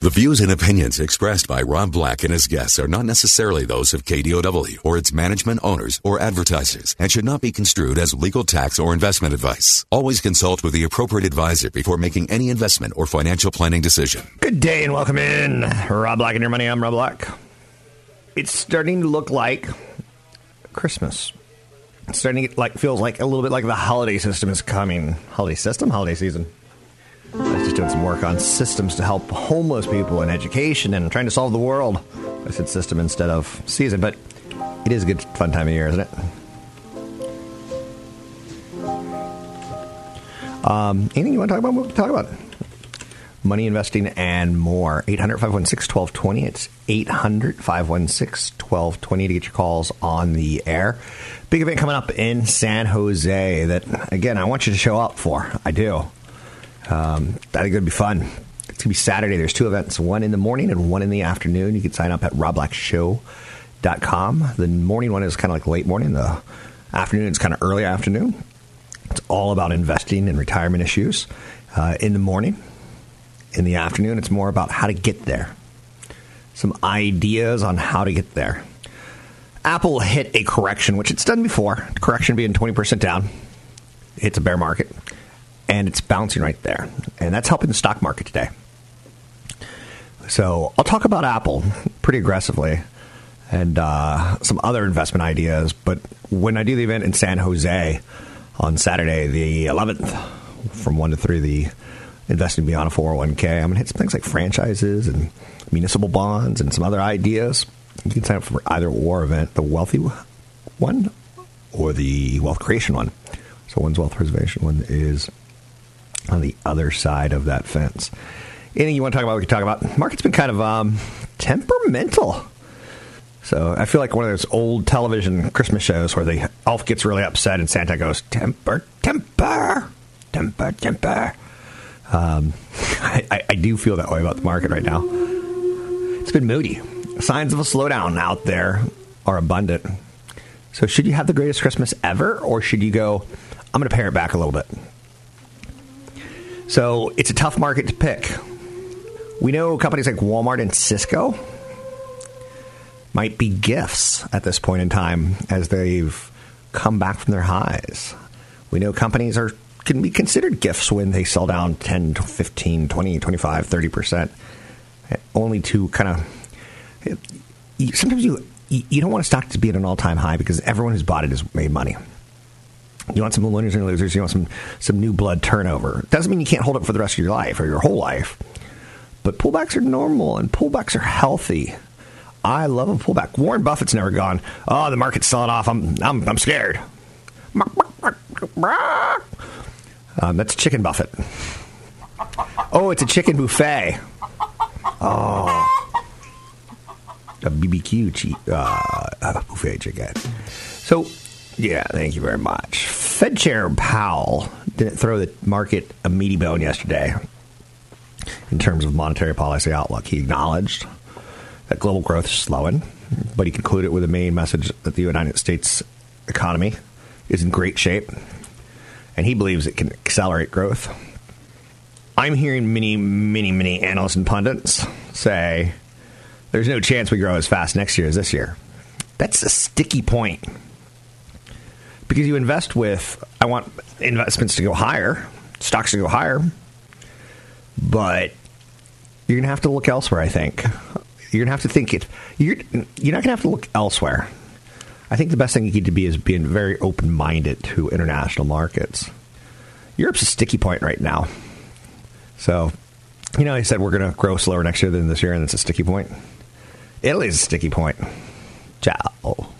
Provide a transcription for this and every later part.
The views and opinions expressed by Rob Black and his guests are not necessarily those of KDOW or its management owners or advertisers and should not be construed as legal tax or investment advice. Always consult with the appropriate advisor before making any investment or financial planning decision. Good day and welcome in. Rob Black and your money. I'm Rob Black. It's starting to look like Christmas. It's starting to like feels like a little bit like the holiday system is coming. Holiday system, holiday season. I was just doing some work on systems to help homeless people in education and trying to solve the world. I said system instead of season, but it is a good fun time of year, isn't it? Um, anything you want to talk about? Talk about? Money investing and more. 800 516 1220. It's 800 516 1220 to get your calls on the air. Big event coming up in San Jose that, again, I want you to show up for. I do. Um, I think it'd be fun. It's gonna be Saturday. There's two events, one in the morning and one in the afternoon. You can sign up at robblackshow.com. The morning one is kind of like late morning. The afternoon is kind of early afternoon. It's all about investing and retirement issues. Uh, in the morning, in the afternoon, it's more about how to get there. Some ideas on how to get there. Apple hit a correction, which it's done before. Correction being 20% down. It's a bear market and it's bouncing right there. And that's helping the stock market today. So I'll talk about Apple pretty aggressively and uh, some other investment ideas. But when I do the event in San Jose on Saturday, the 11th, from 1 to 3, the Investing Beyond a 401k, I'm going to hit some things like franchises and municipal bonds and some other ideas. You can sign up for either war event, the wealthy one or the wealth creation one. So one's wealth preservation, one is on the other side of that fence. Anything you want to talk about, we can talk about. Market's been kind of um, temperamental. So I feel like one of those old television Christmas shows where the elf gets really upset and Santa goes, temper, temper, temper, temper. Um, I, I do feel that way about the market right now. It's been moody. Signs of a slowdown out there are abundant. So should you have the greatest Christmas ever, or should you go, I'm going to pare it back a little bit? So it's a tough market to pick. We know companies like Walmart and Cisco might be gifts at this point in time as they've come back from their highs. We know companies are can be considered gifts when they sell down 10 to 15, 20, 25, 30%. Only to kind of sometimes you you don't want a stock to be at an all-time high because everyone who's bought it has made money. You want some winners and losers. You want some some new blood turnover. Doesn't mean you can't hold it for the rest of your life or your whole life. But pullbacks are normal and pullbacks are healthy. I love a pullback. Warren Buffett's never gone. Oh, the market's selling off. I'm I'm I'm scared. Um, that's Chicken Buffett. Oh, it's a chicken buffet. Oh, a BBQ uh, buffet chicken. So yeah, thank you very much. Fed Chair Powell didn't throw the market a meaty bone yesterday in terms of monetary policy outlook. He acknowledged that global growth is slowing, but he concluded with a main message that the United States economy is in great shape, and he believes it can accelerate growth. I'm hearing many, many, many analysts and pundits say there's no chance we grow as fast next year as this year. That's a sticky point because you invest with I want investments to go higher, stocks to go higher, but you're going to have to look elsewhere. I think you're going to have to think it. You're you're not going to have to look elsewhere. I think the best thing you need to be is being very open minded to international markets. Europe's a sticky point right now, so you know I said we're going to grow slower next year than this year, and it's a sticky point. Italy's a sticky point. Ciao.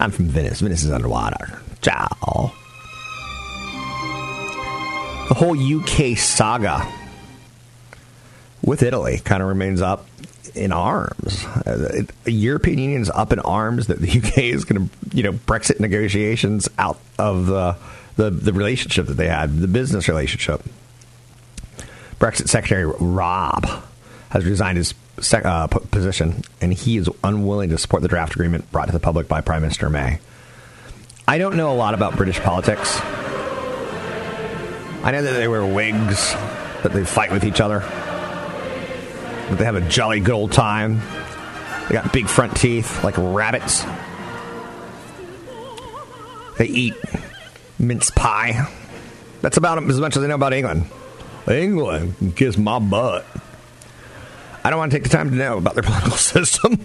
I'm from Venice. Venice is underwater. The whole UK saga with Italy kind of remains up in arms. Uh, the European Union is up in arms that the UK is going to, you know, Brexit negotiations out of the, the, the relationship that they had, the business relationship. Brexit Secretary Raab has resigned his sec- uh, position, and he is unwilling to support the draft agreement brought to the public by Prime Minister May. I don't know a lot about British politics. I know that they wear wigs, that they fight with each other, that they have a jolly good old time. They got big front teeth like rabbits. They eat mince pie. That's about as much as I know about England. England, kiss my butt. I don't want to take the time to know about their political system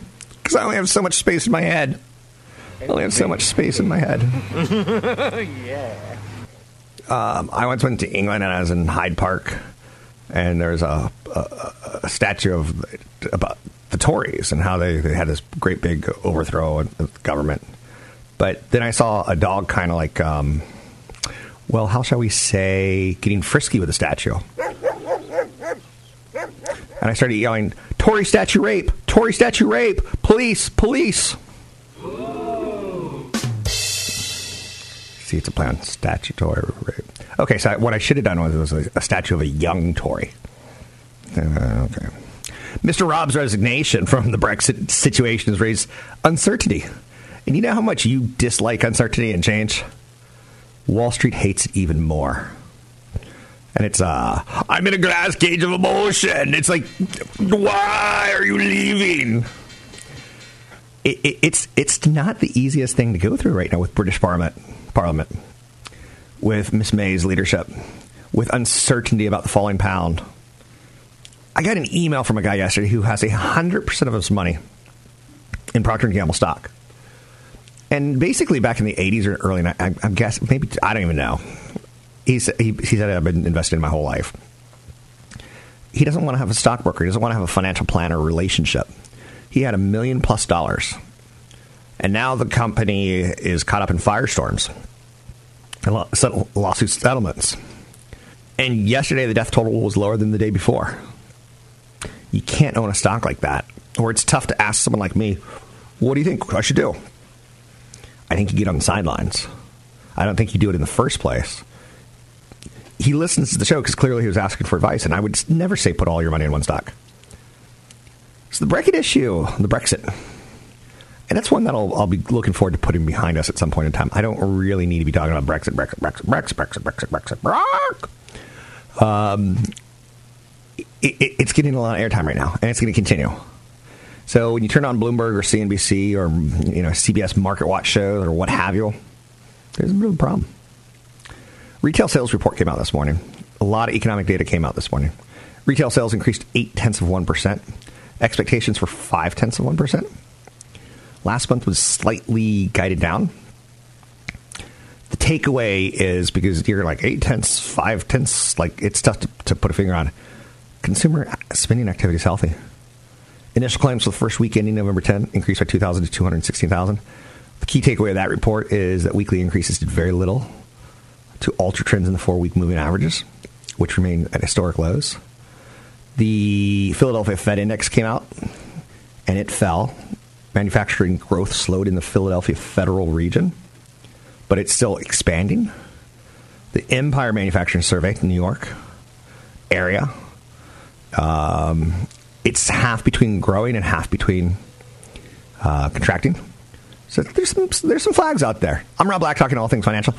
because I only have so much space in my head. I only have so much space in my head. yeah. Um, I once went to England and I was in Hyde Park, and there's a, a, a statue of about the Tories and how they, they had this great big overthrow of the government. But then I saw a dog kind of like, um, well, how shall we say, getting frisky with the statue. And I started yelling, Tory statue rape! Tory statue rape! Police! Police! See, it's a plan. Statutory rape. Okay, so what I should have done was, was a, a statue of a young Tory. Uh, okay. Mr. Raab's resignation from the Brexit situation has raised uncertainty. And you know how much you dislike uncertainty and change? Wall Street hates it even more. And it's, uh, I'm in a glass cage of emotion. It's like, why are you leaving? It, it, it's, it's not the easiest thing to go through right now with British Parliament, Parliament, with Miss May's leadership, with uncertainty about the falling pound. I got an email from a guy yesterday who has a 100% of his money in Procter & Gamble stock. And basically, back in the 80s or early, I, I'm guessing, maybe, I don't even know. He said, he, he said, I've been invested in my whole life. He doesn't want to have a stockbroker. He doesn't want to have a financial planner relationship. He had a million plus dollars. And now the company is caught up in firestorms and lawsuit settlements. And yesterday, the death total was lower than the day before. You can't own a stock like that. Or it's tough to ask someone like me, what do you think I should do? I think you get on the sidelines. I don't think you do it in the first place. He listens to the show because clearly he was asking for advice, and I would never say put all your money in one stock. So the Brexit issue, the Brexit, and that's one that I'll, I'll, be looking forward to putting behind us at some point in time. I don't really need to be talking about Brexit, Brexit, Brexit, Brexit, Brexit, Brexit, Brexit, Brexit. Um, it, it, it's getting a lot of airtime right now, and it's going to continue. So when you turn on Bloomberg or CNBC or you know CBS Market Watch shows or what have you, there's a real problem. Retail sales report came out this morning. A lot of economic data came out this morning. Retail sales increased eight tenths of one percent. Expectations were five tenths of one percent. Last month was slightly guided down. The takeaway is because you're like eight tenths, five tenths, like it's tough to, to put a finger on. Consumer spending activity is healthy. Initial claims for the first week ending November 10 increased by 2,000 to 216,000. The key takeaway of that report is that weekly increases did very little to alter trends in the four week moving averages, which remain at historic lows. The Philadelphia Fed Index came out and it fell. Manufacturing growth slowed in the Philadelphia federal region, but it's still expanding. The Empire Manufacturing Survey, New York area, um, it's half between growing and half between uh, contracting. So there's some there's some flags out there. I'm Rob Black, talking all things financial.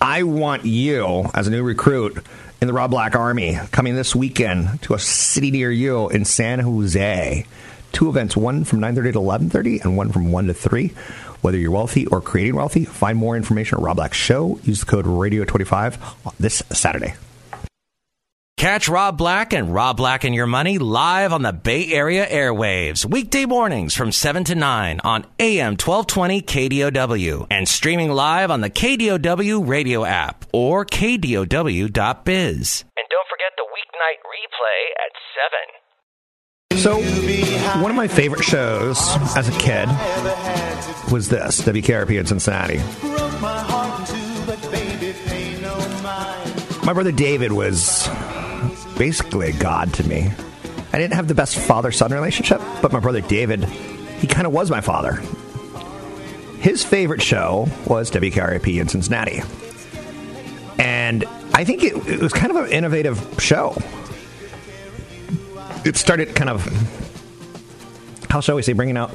I want you as a new recruit in the Rob Black Army coming this weekend to a city near you in San Jose. Two events, one from 9:30 to 11:30, and one from 1 to 3. Whether you're wealthy or creating wealthy, find more information at Rob Black Show. Use the code Radio25 this Saturday. Catch Rob Black and Rob Black and Your Money live on the Bay Area airwaves, weekday mornings from 7 to 9 on AM 1220 KDOW and streaming live on the KDOW radio app or KDOW.biz. And don't forget the weeknight replay at 7. So, one of my favorite shows as a kid was this WKRP in Cincinnati. My brother David was basically a god to me. I didn't have the best father son relationship, but my brother David, he kind of was my father. His favorite show was WKRP in Cincinnati. And I think it, it was kind of an innovative show. It started kind of, how shall we say, bringing out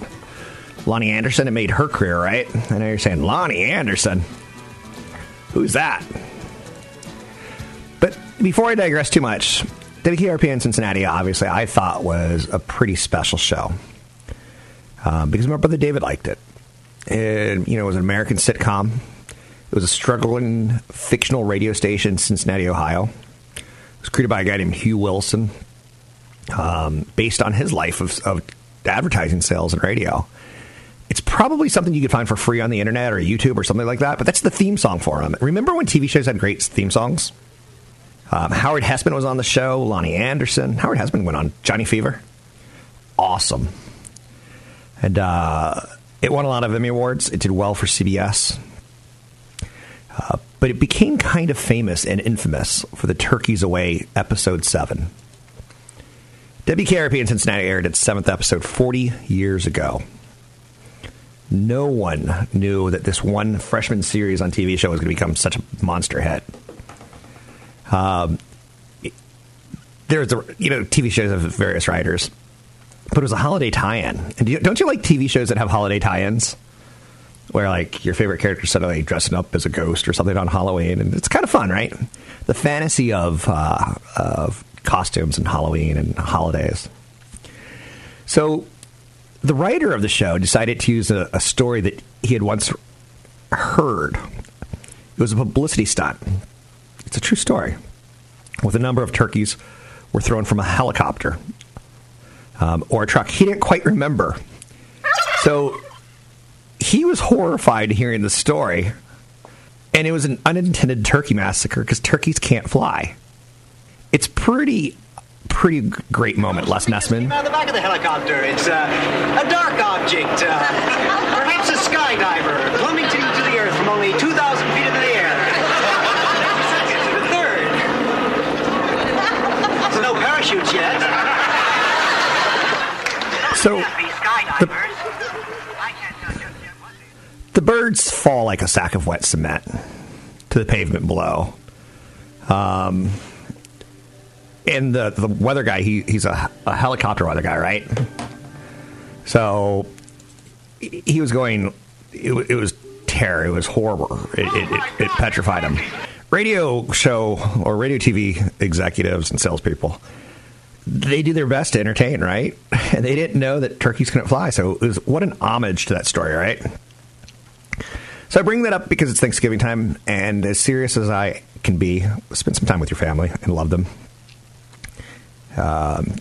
Loni Anderson. It made her career, right? I know you're saying, Loni Anderson. Who's that? But before I digress too much, WKRP in Cincinnati, obviously, I thought was a pretty special show um, because my brother David liked it. And, you know, it was an American sitcom. It was a struggling fictional radio station in Cincinnati, Ohio. It was created by a guy named Hugh Wilson, um, based on his life of, of advertising sales and radio. It's probably something you could find for free on the internet or YouTube or something like that, but that's the theme song for him. Remember when TV shows had great theme songs? Um, Howard Hesseman was on the show, Loni Anderson. Howard Hesseman went on Johnny Fever. Awesome. And uh, it won a lot of Emmy Awards. It did well for CBS. Uh, but it became kind of famous and infamous for the Turkeys Away episode 7. WKRP in Cincinnati aired its seventh episode 40 years ago. No one knew that this one freshman series on TV show was going to become such a monster hit. Um, there's the you know TV shows of various writers, but it was a holiday tie-in. And do don't you like TV shows that have holiday tie-ins? Where like your favorite character suddenly dressing up as a ghost or something on Halloween, and it's kind of fun, right? The fantasy of uh, of costumes and Halloween and holidays. So, the writer of the show decided to use a, a story that he had once heard. It was a publicity stunt. It's a true story. With a number of turkeys were thrown from a helicopter um, or a truck. He didn't quite remember. So he was horrified hearing the story. And it was an unintended turkey massacre because turkeys can't fly. It's pretty, pretty great moment, Les Nessman. On the back of the helicopter, it's uh, a dark object, uh, perhaps a skydiver, plummeting to the earth from only 2,000 feet into the air. The third. There's no parachutes yet. So the, the birds fall like a sack of wet cement to the pavement below. Um, and the the weather guy, he he's a, a helicopter weather guy, right? So he was going. It, it was terror. It was horror. It, it, it, it petrified him. Radio show or radio TV executives and salespeople, they do their best to entertain, right? And they didn't know that turkeys couldn't fly. So it was what an homage to that story, right? So I bring that up because it's Thanksgiving time, and as serious as I can be, spend some time with your family and love them. Um,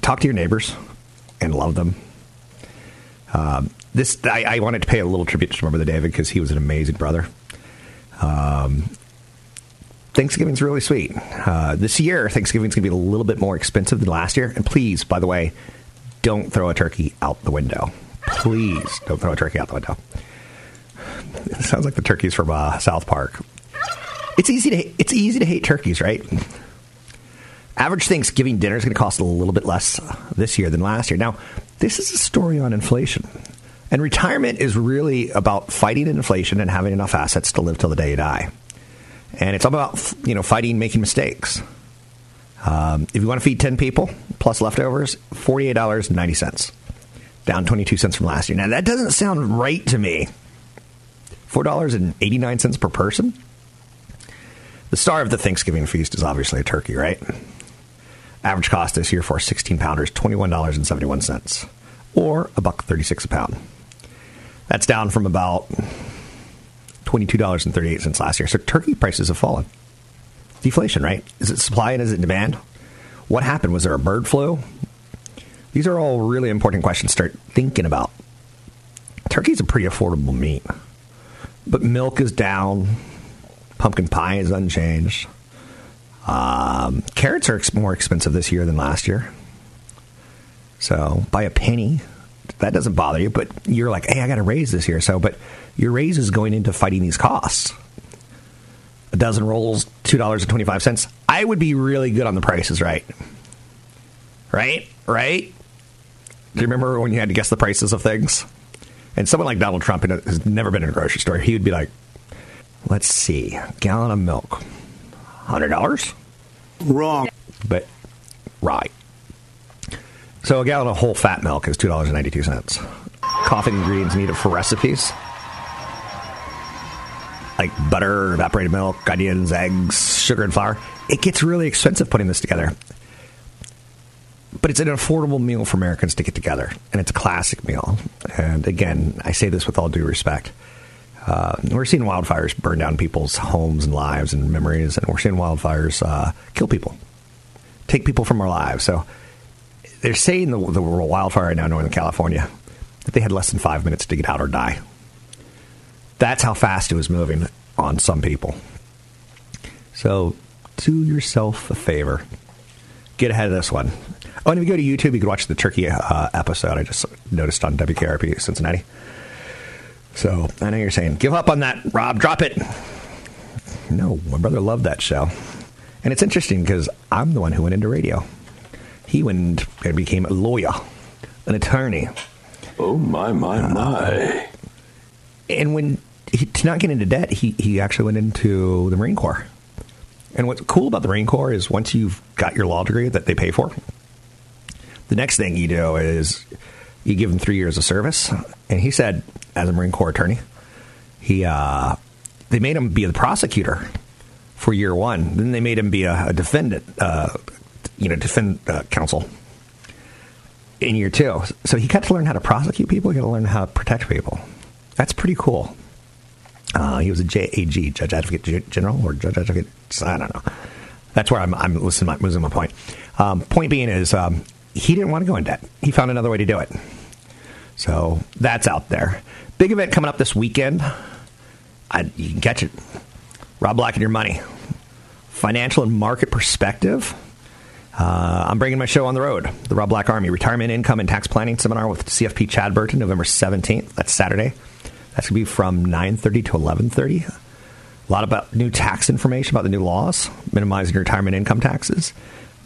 talk to your neighbors and love them. Um, this I, I, wanted to pay a little tribute to my brother David because he was an amazing brother. Um, Thanksgiving's really sweet. Uh, this year, Thanksgiving's going to be a little bit more expensive than last year. And please, by the way, don't throw a turkey out the window. Please don't throw a turkey out the window. It sounds like the turkeys from uh, South Park. It's easy to it's easy to hate turkeys, right? Average Thanksgiving dinner is going to cost a little bit less this year than last year. Now, this is a story on inflation. And retirement is really about fighting inflation and having enough assets to live till the day you die. And it's all about, you know, fighting making mistakes. Um, if you want to feed 10 people plus leftovers, $48.90. Down 22 cents from last year. Now, that doesn't sound right to me. $4.89 per person? The star of the Thanksgiving feast is obviously a turkey, right? Average cost this year for 16 pounders, $21.71, or a buck 36 a pound. That's down from about $22.38 last year. So turkey prices have fallen. Deflation, right? Is it supply and is it demand? What happened? Was there a bird flu? These are all really important questions to start thinking about. Turkey's a pretty affordable meat, but milk is down. Pumpkin pie is unchanged. Um, carrots are ex- more expensive this year than last year. So by a penny, that doesn't bother you. But you're like, hey, I got a raise this year. So, but your raise is going into fighting these costs. A dozen rolls, two dollars and twenty five cents. I would be really good on the prices, right? Right? Right? Do you remember when you had to guess the prices of things? And someone like Donald Trump has never been in a grocery store. He would be like, let's see, gallon of milk, $100? Wrong. But, right. So a gallon of whole fat milk is $2.92. Coffee ingredients needed for recipes like butter, evaporated milk, onions, eggs, sugar, and flour. It gets really expensive putting this together. But it's an affordable meal for Americans to get together, and it's a classic meal. And again, I say this with all due respect. Uh, we're seeing wildfires burn down people's homes and lives and memories, and we're seeing wildfires uh, kill people, take people from our lives. So they're saying the, the wildfire right now in Northern California that they had less than five minutes to get out or die. That's how fast it was moving on some people. So do yourself a favor. Get ahead of this one. Oh, and if you go to YouTube, you can watch the turkey uh, episode I just noticed on WKRP Cincinnati. So I know you're saying, give up on that, Rob, drop it. No, my brother loved that show. And it's interesting because I'm the one who went into radio. He went and became a lawyer, an attorney. Oh, my, my, uh, my. And when he, to not get into debt, he, he actually went into the Marine Corps. And what's cool about the Marine Corps is once you've got your law degree that they pay for, the next thing you do is you give them three years of service. And he said, as a Marine Corps attorney, he uh, they made him be the prosecutor for year one. Then they made him be a, a defendant, uh, you know, defend uh, counsel in year two. So he got to learn how to prosecute people. He got to learn how to protect people. That's pretty cool. Uh, he was a JAG, Judge Advocate General, or Judge Advocate. I don't know. That's where I'm, I'm losing, my, losing my point. Um, point being is um, he didn't want to go in debt. He found another way to do it. So that's out there. Big event coming up this weekend. I, you can catch it. Rob Black and your money. Financial and market perspective. Uh, I'm bringing my show on the road. The Rob Black Army Retirement Income and Tax Planning Seminar with CFP Chad Burton, November 17th. That's Saturday. That's going to be from 9.30 to 11.30. A lot about new tax information about the new laws, minimizing retirement income taxes,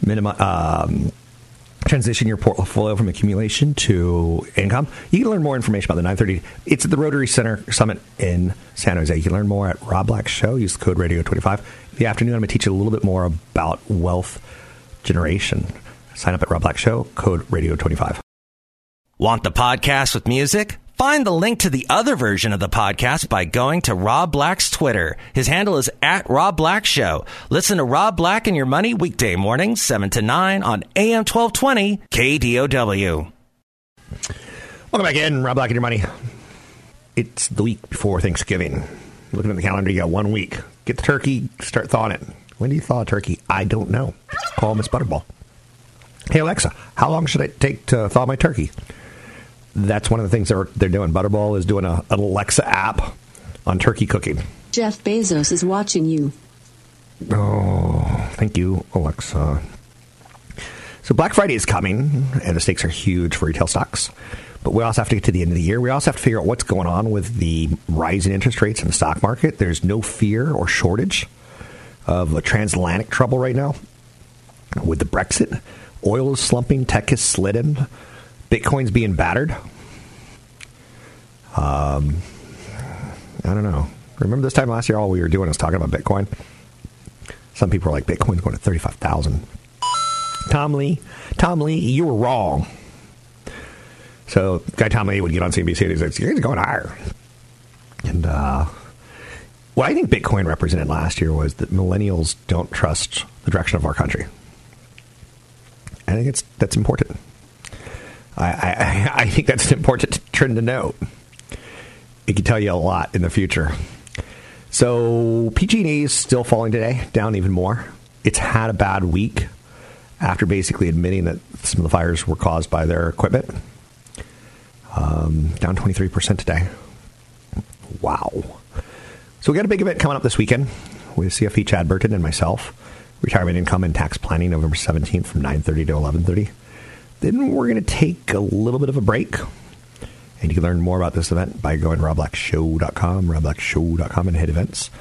minimi- um, transition your portfolio from accumulation to income. You can learn more information about the 930. It's at the Rotary Center Summit in San Jose. You can learn more at Rob Black Show. Use code Radio25. In the afternoon, I'm going to teach you a little bit more about wealth generation. Sign up at Rob Black Show, code Radio25. Want the podcast with music? Find the link to the other version of the podcast by going to Rob Black's Twitter. His handle is at Rob Black Show. Listen to Rob Black and Your Money weekday mornings, 7 to 9 on AM 1220 KDOW. Welcome back in, Rob Black and Your Money. It's the week before Thanksgiving. Looking at the calendar, you got one week. Get the turkey, start thawing it. When do you thaw a turkey? I don't know. Call Miss Butterball. Hey, Alexa, how long should it take to thaw my turkey? That's one of the things they're, they're doing. Butterball is doing a, an Alexa app on turkey cooking. Jeff Bezos is watching you. Oh, thank you, Alexa. So Black Friday is coming, and the stakes are huge for retail stocks. But we also have to get to the end of the year. We also have to figure out what's going on with the rising interest rates in the stock market. There's no fear or shortage of a transatlantic trouble right now with the Brexit. Oil is slumping, tech is slidden. Bitcoin's being battered. Um, I don't know. Remember this time last year, all we were doing was talking about Bitcoin? Some people were like, Bitcoin's going to 35,000. Tom Lee, Tom Lee, you were wrong. So, guy Tom Lee would get on CNBC and he's like, it's going higher. And uh, what I think Bitcoin represented last year was that millennials don't trust the direction of our country. I think it's that's important. I, I, I think that's an important trend to note. It can tell you a lot in the future. So PG&E is still falling today, down even more. It's had a bad week after basically admitting that some of the fires were caused by their equipment. Um, down 23% today. Wow. So we got a big event coming up this weekend with CFP Chad Burton and myself. Retirement income and tax planning November 17th from 9.30 to 11.30. Then we're going to take a little bit of a break. And you can learn more about this event by going to robblackshow.com, robblackshow.com, and hit events.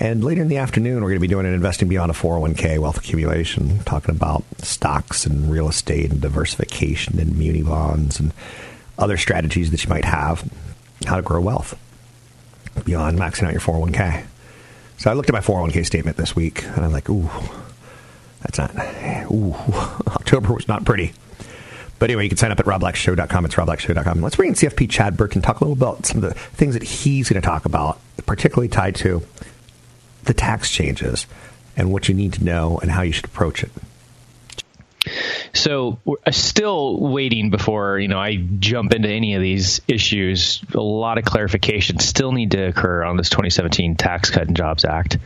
And later in the afternoon, we're going to be doing an investing beyond a 401k wealth accumulation, talking about stocks and real estate and diversification and muni bonds and other strategies that you might have, how to grow wealth beyond maxing out your 401k. So I looked at my 401k statement this week and I'm like, ooh, that's not, ooh, October was not pretty. But anyway, you can sign up at robblackshow.com. It's robblackshow.com. Let's bring in CFP Chad Burke and talk a little about some of the things that he's going to talk about, particularly tied to the tax changes and what you need to know and how you should approach it. So we're uh, still waiting before you know I jump into any of these issues. A lot of clarification still need to occur on this 2017 Tax Cut and Jobs Act.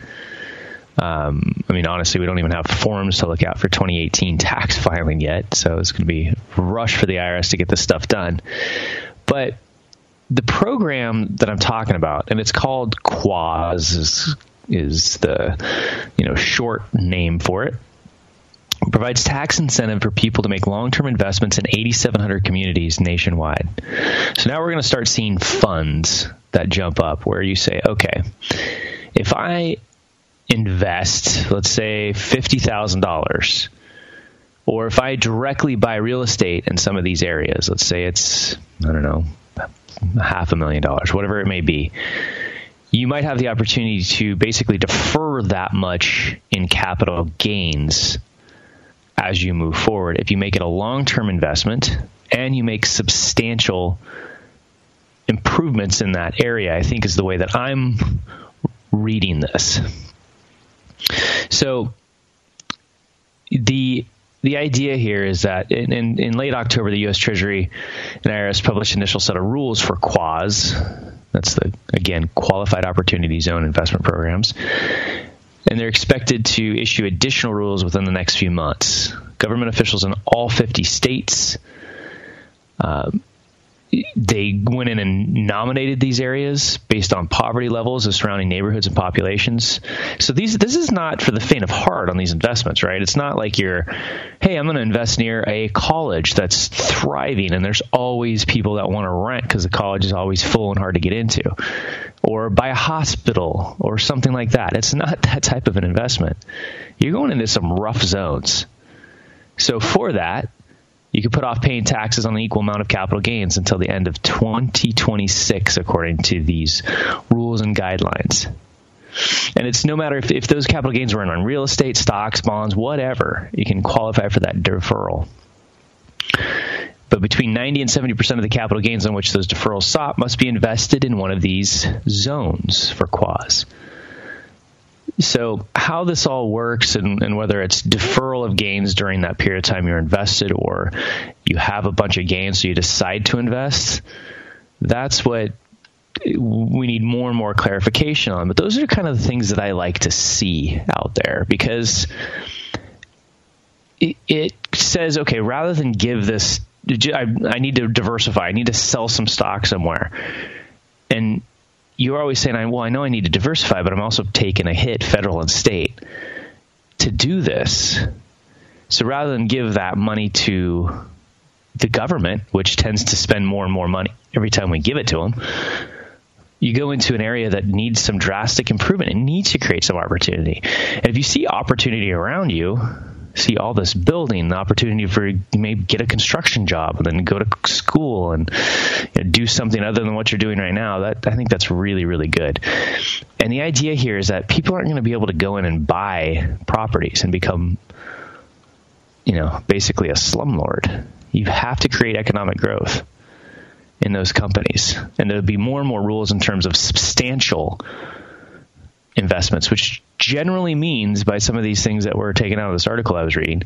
Um, I mean, honestly, we don't even have forms to look out for 2018 tax filing yet, so it's going to be rush for the IRS to get this stuff done. But the program that I'm talking about, and it's called Quaz, is, is the you know short name for it provides tax incentive for people to make long-term investments in 8700 communities nationwide. So now we're going to start seeing funds that jump up where you say, okay, if I invest, let's say $50,000 or if I directly buy real estate in some of these areas, let's say it's I don't know, half a million dollars, whatever it may be, you might have the opportunity to basically defer that much in capital gains as you move forward. If you make it a long term investment and you make substantial improvements in that area, I think is the way that I'm reading this. So the the idea here is that in, in, in, late October, the U.S. Treasury and IRS published initial set of rules for Quaz. That's the again qualified opportunity zone investment programs and they're expected to issue additional rules within the next few months. Government officials in all 50 states. Uh, they went in and nominated these areas based on poverty levels of surrounding neighborhoods and populations. So these this is not for the faint of heart on these investments, right? It's not like you're, hey, I'm going to invest near a college that's thriving and there's always people that want to rent because the college is always full and hard to get into, or buy a hospital or something like that. It's not that type of an investment. You're going into some rough zones. So for that, you could put off paying taxes on the equal amount of capital gains until the end of 2026, according to these rules and guidelines. And it's no matter if, if those capital gains were on real estate, stocks, bonds, whatever, you can qualify for that deferral. But between 90 and 70% of the capital gains on which those deferrals sought must be invested in one of these zones for Quaz. So, how this all works and, and, whether it's deferral of gains during that period of time you're invested or you have a bunch of gains so you decide to invest, that's what we need more and more clarification on. But those are kind of the things that I like to see out there because it, says, okay, rather than give this, I need to diversify, I need to sell some stock somewhere. And you're always saying, well, I know I need to diversify, but I'm also taking a hit, federal and state, to do this. So rather than give that money to the government, which tends to spend more and more money every time we give it to them, you go into an area that needs some drastic improvement and needs to create some opportunity. And if you see opportunity around you, see all this building, the opportunity for you maybe get a construction job and then go to school and you know, do something other than what you're doing right now. That I think that's really really good. And the idea here is that people aren't going to be able to go in and buy properties and become, you know, basically a slumlord. You have to create economic growth in those companies, and there'll be more and more rules in terms of substantial investments, which generally means by some of these things that were taken out of this article I was reading,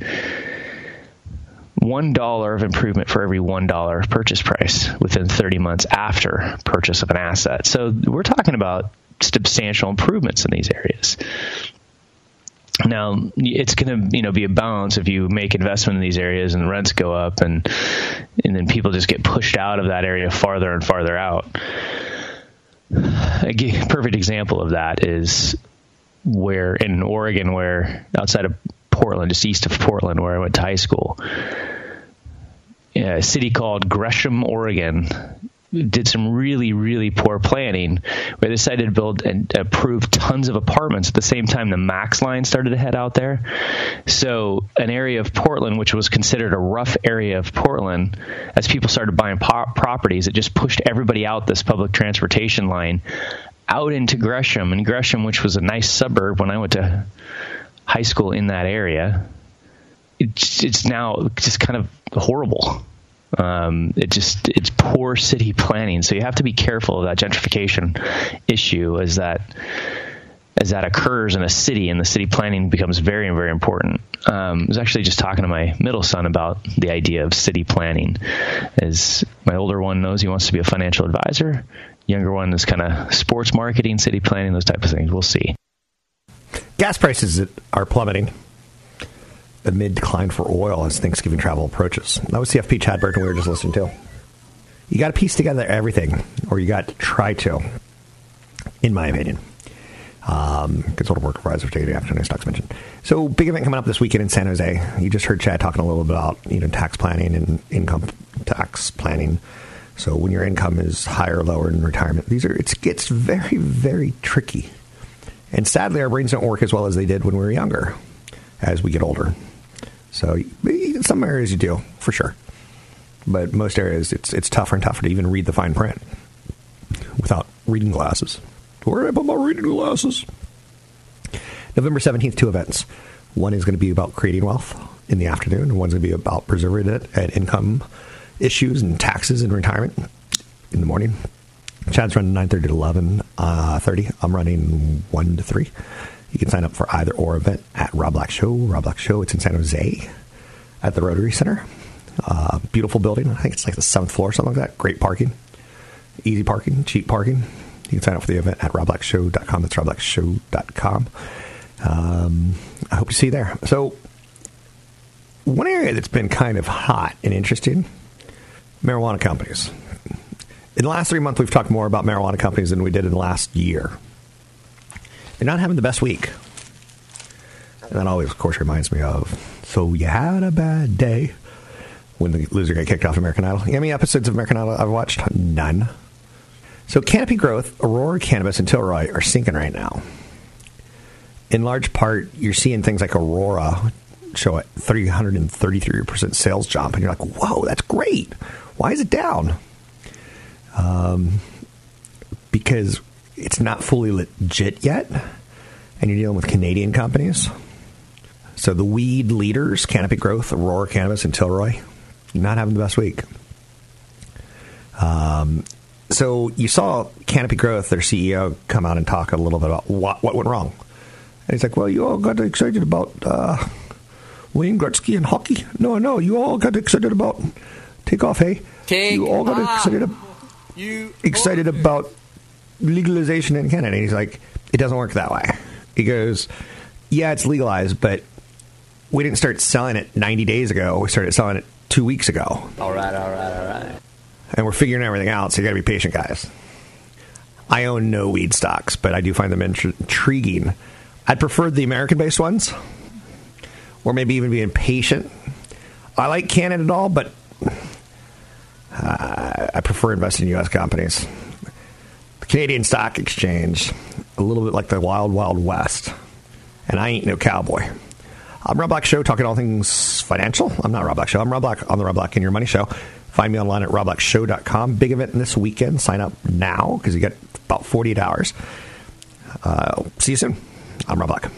one dollar of improvement for every one dollar purchase price within 30 months after purchase of an asset. So we're talking about substantial improvements in these areas. Now it's going to you know be a balance if you make investment in these areas and the rents go up and and then people just get pushed out of that area farther and farther out a perfect example of that is where in Oregon, where outside of Portland, just east of Portland, where I went to high school, a city called Gresham, Oregon, did some really, really poor planning where they decided to build and approve tons of apartments at the same time the Max line started to head out there. So, an area of Portland, which was considered a rough area of Portland, as people started buying po- properties, it just pushed everybody out this public transportation line out into Gresham. And Gresham, which was a nice suburb when I went to high school in that area, it's, it's now just kind of horrible. Um, it just it's poor city planning. So you have to be careful of that gentrification issue as that as that occurs in a city and the city planning becomes very very important. Um, I was actually just talking to my middle son about the idea of city planning. As my older one knows he wants to be a financial advisor, younger one is kind of sports marketing, city planning, those type of things. We'll see. Gas prices are plummeting amid decline for oil as Thanksgiving travel approaches. That was CFP Chad Burton we were just listening to. You got to piece together everything, or you got to try to, in my opinion. Um, consultant work advisor for the afternoon stocks mentioned. So big event coming up this weekend in San Jose. You just heard Chad talking a little bit about you know tax planning and income tax planning. So when your income is higher or lower in retirement, these are it gets very very tricky. And sadly, our brains don't work as well as they did when we were younger. As we get older, so in some areas you do for sure, but most areas it's it's tougher and tougher to even read the fine print without reading glasses. Where did I put my reading glasses? November seventeenth, two events. One is going to be about creating wealth in the afternoon, one's going to be about preserving it and income issues and taxes and retirement in the morning. Chad's running nine thirty to eleven uh, thirty. I'm running one to three. You can sign up for either or event at Rob Black Show. Rob Black Show. It's in San Jose at the Rotary Center. Uh, beautiful building. I think it's like the seventh floor, something like that. Great parking, easy parking, cheap parking. You can sign up for the event at robblackshow.com. That's robblackshow.com. Um, I hope to see you there. So, one area that's been kind of hot and interesting marijuana companies. In the last three months, we've talked more about marijuana companies than we did in the last year. They're not having the best week. And that always, of course, reminds me of So You Had a Bad Day when the loser got kicked off American Idol. You know how many episodes of American Idol I've watched? None. So Canopy Growth, Aurora Cannabis, and Tilray are sinking right now. In large part, you're seeing things like Aurora show a 333% sales jump, and you're like, whoa, that's great. Why is it down? Um, because it's not fully legit yet, and you're dealing with Canadian companies. So the weed leaders, Canopy Growth, Aurora Cannabis, and Tilray, not having the best week. Um, so you saw Canopy Growth, their CEO, come out and talk a little bit about what, what went wrong. And he's like, well, you all got excited about uh, Wayne Gretzky and hockey. No, no, you all got excited about take off, hey? Take you all got excited, You excited about legalization in Canada. And he's like, it doesn't work that way. He goes, yeah, it's legalized, but we didn't start selling it 90 days ago. We started selling it two weeks ago. All right, all right, all right. And we're figuring everything out, so you got to be patient, guys. I own no weed stocks, but I do find them intri- intriguing. I'd prefer the American based ones, or maybe even being patient. I like Canada and all, but uh, I prefer investing in U.S. companies. The Canadian Stock Exchange, a little bit like the Wild Wild West, and I ain't no cowboy. I'm Rob Black Show, talking all things financial. I'm not Rob Black Show. I'm Rob Black on the Rob Black in Your Money Show. Find me online at robblackshow.com. Big event this weekend. Sign up now because you get about 48 hours. Uh, see you soon. I'm Rob Black.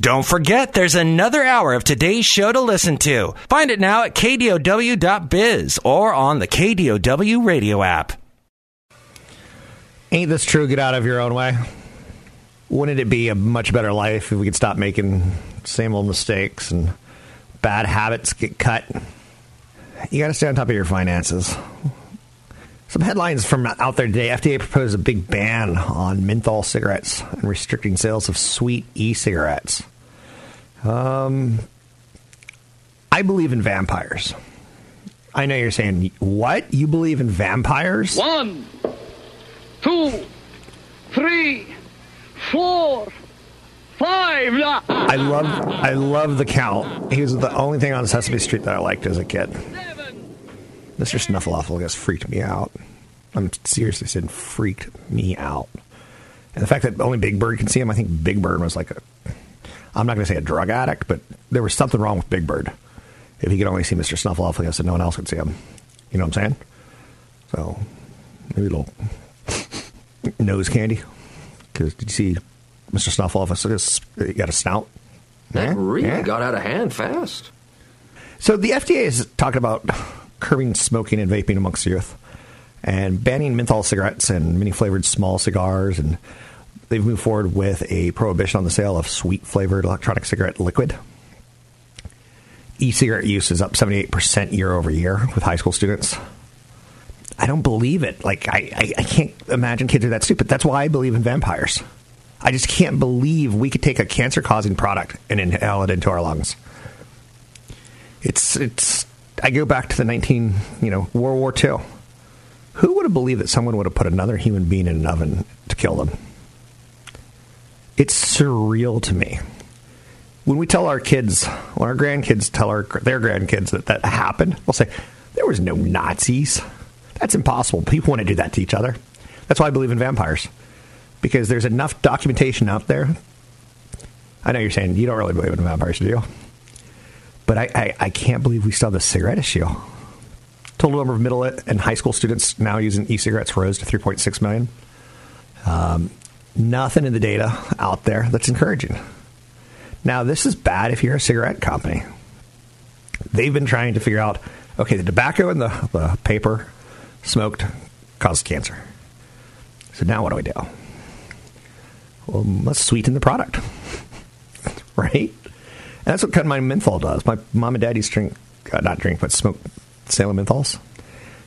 Don't forget, there's another hour of today's show to listen to. Find it now at kdow.biz or on the KDOW radio app. Ain't this true? Get out of your own way. Wouldn't it be a much better life if we could stop making same old mistakes and bad habits get cut? You got to stay on top of your finances. Some headlines from out there today. FDA proposed a big ban on menthol cigarettes and restricting sales of sweet e-cigarettes. Um, I believe in vampires. I know you're saying, what? You believe in vampires? One, two, three, four, five. I love I love the count. He was the only thing on Sesame Street that I liked as a kid. Mr. Snuffleupagus freaked me out. I'm seriously saying freaked me out. And the fact that only Big Bird can see him, I think Big Bird was like a, I'm not going to say a drug addict, but there was something wrong with Big Bird. If he could only see Mr. Snuffleupagus and no one else could see him. You know what I'm saying? So, maybe a little nose candy. Because did you see Mr. Snuffleupagus? He got a snout. That Yeah, really yeah. got out of hand fast. So the FDA is talking about curbing smoking and vaping amongst the youth and banning menthol cigarettes and many flavored small cigars. And they've moved forward with a prohibition on the sale of sweet flavored electronic cigarette liquid. E cigarette use is up 78% year over year with high school students. I don't believe it. Like, I, I, I can't imagine kids are that stupid. That's why I believe in vampires. I just can't believe we could take a cancer causing product and inhale it into our lungs. It's it's. I go back to the nineteen, you know, World War II. Who would have believed that someone would have put another human being in an oven to kill them? It's surreal to me. When we tell our kids, when our grandkids tell our their grandkids that that happened, we'll say there was no Nazis. That's impossible. People want to do that to each other. That's why I believe in vampires, because there's enough documentation out there. I know you're saying you don't really believe in vampires, do you? But I, I, I can't believe we still have the cigarette issue. Total number of middle and high school students now using e-cigarettes rose to 3.6 million. Um, nothing in the data out there that's encouraging. Now, this is bad if you're a cigarette company. They've been trying to figure out okay, the tobacco and the, the paper smoked causes cancer. So now what do we do? Well, let's sweeten the product, right? And that's what kind of My Menthol does. My mom and dad used to drink, uh, not drink, but smoke Salem menthols.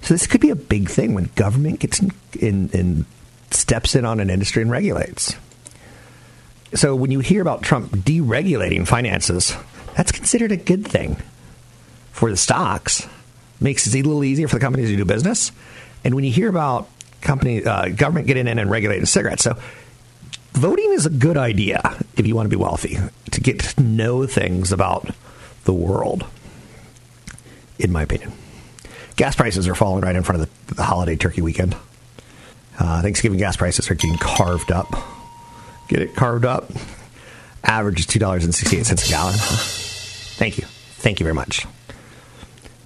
So this could be a big thing when government gets in, in, in steps in on an industry and regulates. So when you hear about Trump deregulating finances, that's considered a good thing for the stocks. Makes it a little easier for the companies to do business. And when you hear about company uh, government getting in and regulating cigarettes, so voting is a good idea if you want to be wealthy to get to know things about the world. In my opinion, gas prices are falling right in front of the, the holiday turkey weekend. Uh, Thanksgiving gas prices are getting carved up. Get it carved up. Average is two dollars and sixty eight cents a gallon. Thank you, thank you very much.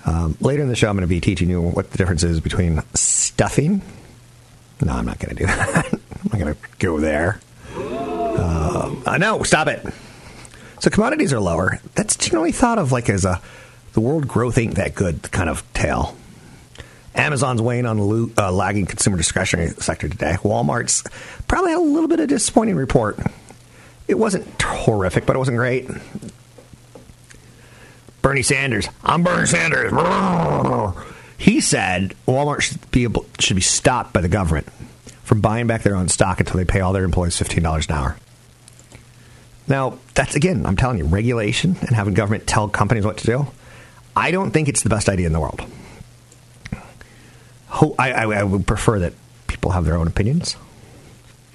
Um, later in the show, I'm going to be teaching you what the difference is between stuffing. No, I'm not going to do that. I'm not going to go there. Uh, uh, no, stop it. So commodities are lower. That's generally thought of like as a the world growth ain't that good kind of tale. Amazon's weighing on lo- uh, lagging consumer discretionary sector today. Walmart's probably had a little bit of a disappointing report. It wasn't horrific, but it wasn't great. Bernie Sanders. I'm Bernie Sanders. He said Walmart should be able should be stopped by the government from buying back their own stock until they pay all their employees fifteen dollars an hour. Now, that's again, I'm telling you, regulation and having government tell companies what to do. I don't think it's the best idea in the world. Ho- I, I, I would prefer that people have their own opinions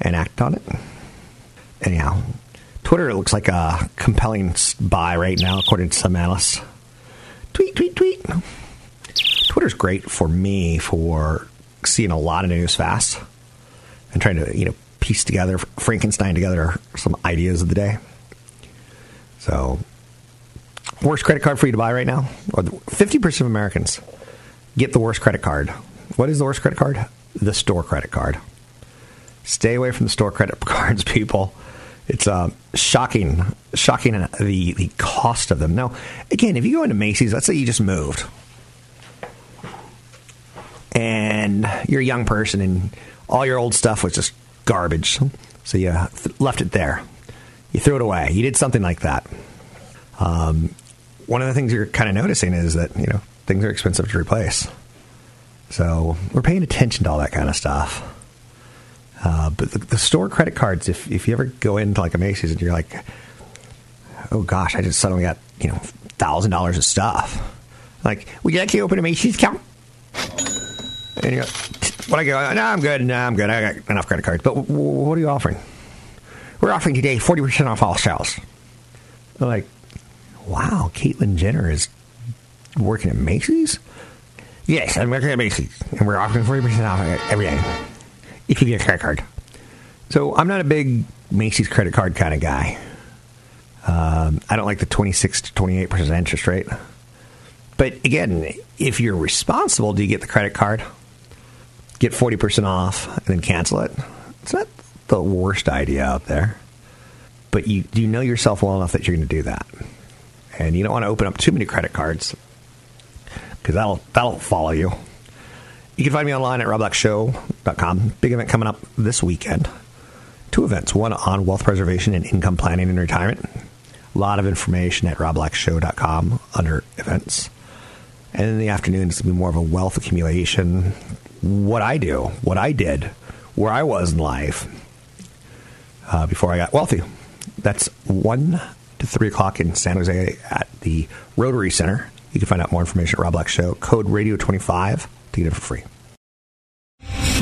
and act on it. Anyhow, Twitter looks like a compelling buy right now, according to some analysts. Tweet, tweet, tweet. Twitter's great for me for seeing a lot of news fast and trying to, you know, piece together, Frankenstein together some ideas of the day. So, worst credit card for you to buy right now? 50% of Americans get the worst credit card. What is the worst credit card? The store credit card. Stay away from the store credit cards, people. It's uh, shocking, shocking the the cost of them. Now, again, if you go into Macy's, let's say you just moved, and you're a young person, and all your old stuff was just garbage, so you left it there. You threw it away. You did something like that. Um, one of the things you're kind of noticing is that you know things are expensive to replace. So we're paying attention to all that kind of stuff. Uh, but the, the store credit cards, if if you ever go into like a Macy's and you're like, oh gosh, I just suddenly got you know thousand dollars of stuff. Like, would you like to open a Macy's account? And you go, what I go, no, I'm good. No, I'm good. I got enough credit cards. But w- w- what are you offering? We're offering today forty percent off all sales. They're like, wow, Caitlyn Jenner is working at Macy's. Yes, I'm working at Macy's, and we're offering 40% off everything if you get a credit card. So I'm not a big Macy's credit card kind of guy. Um, I don't like the 26 to 28% interest rate. But again, if you're responsible, do you get the credit card? Get 40% off and then cancel it? It's not the worst idea out there. But you, you know yourself well enough that you're going to do that. And you don't want to open up too many credit cards because that'll, that'll follow you. You can find me online at robblackshow.com. Big event coming up this weekend. Two events, one on wealth preservation and income planning and retirement. A lot of information at robblackshow.com under events. And in the afternoon, it's going to be more of a wealth accumulation. What I do, what I did, where I was in life uh, before I got wealthy. That's 1 to 3 o'clock in San Jose at the Rotary Center. You can find out more information at Rob Black Show. Code radio25 to get it for free.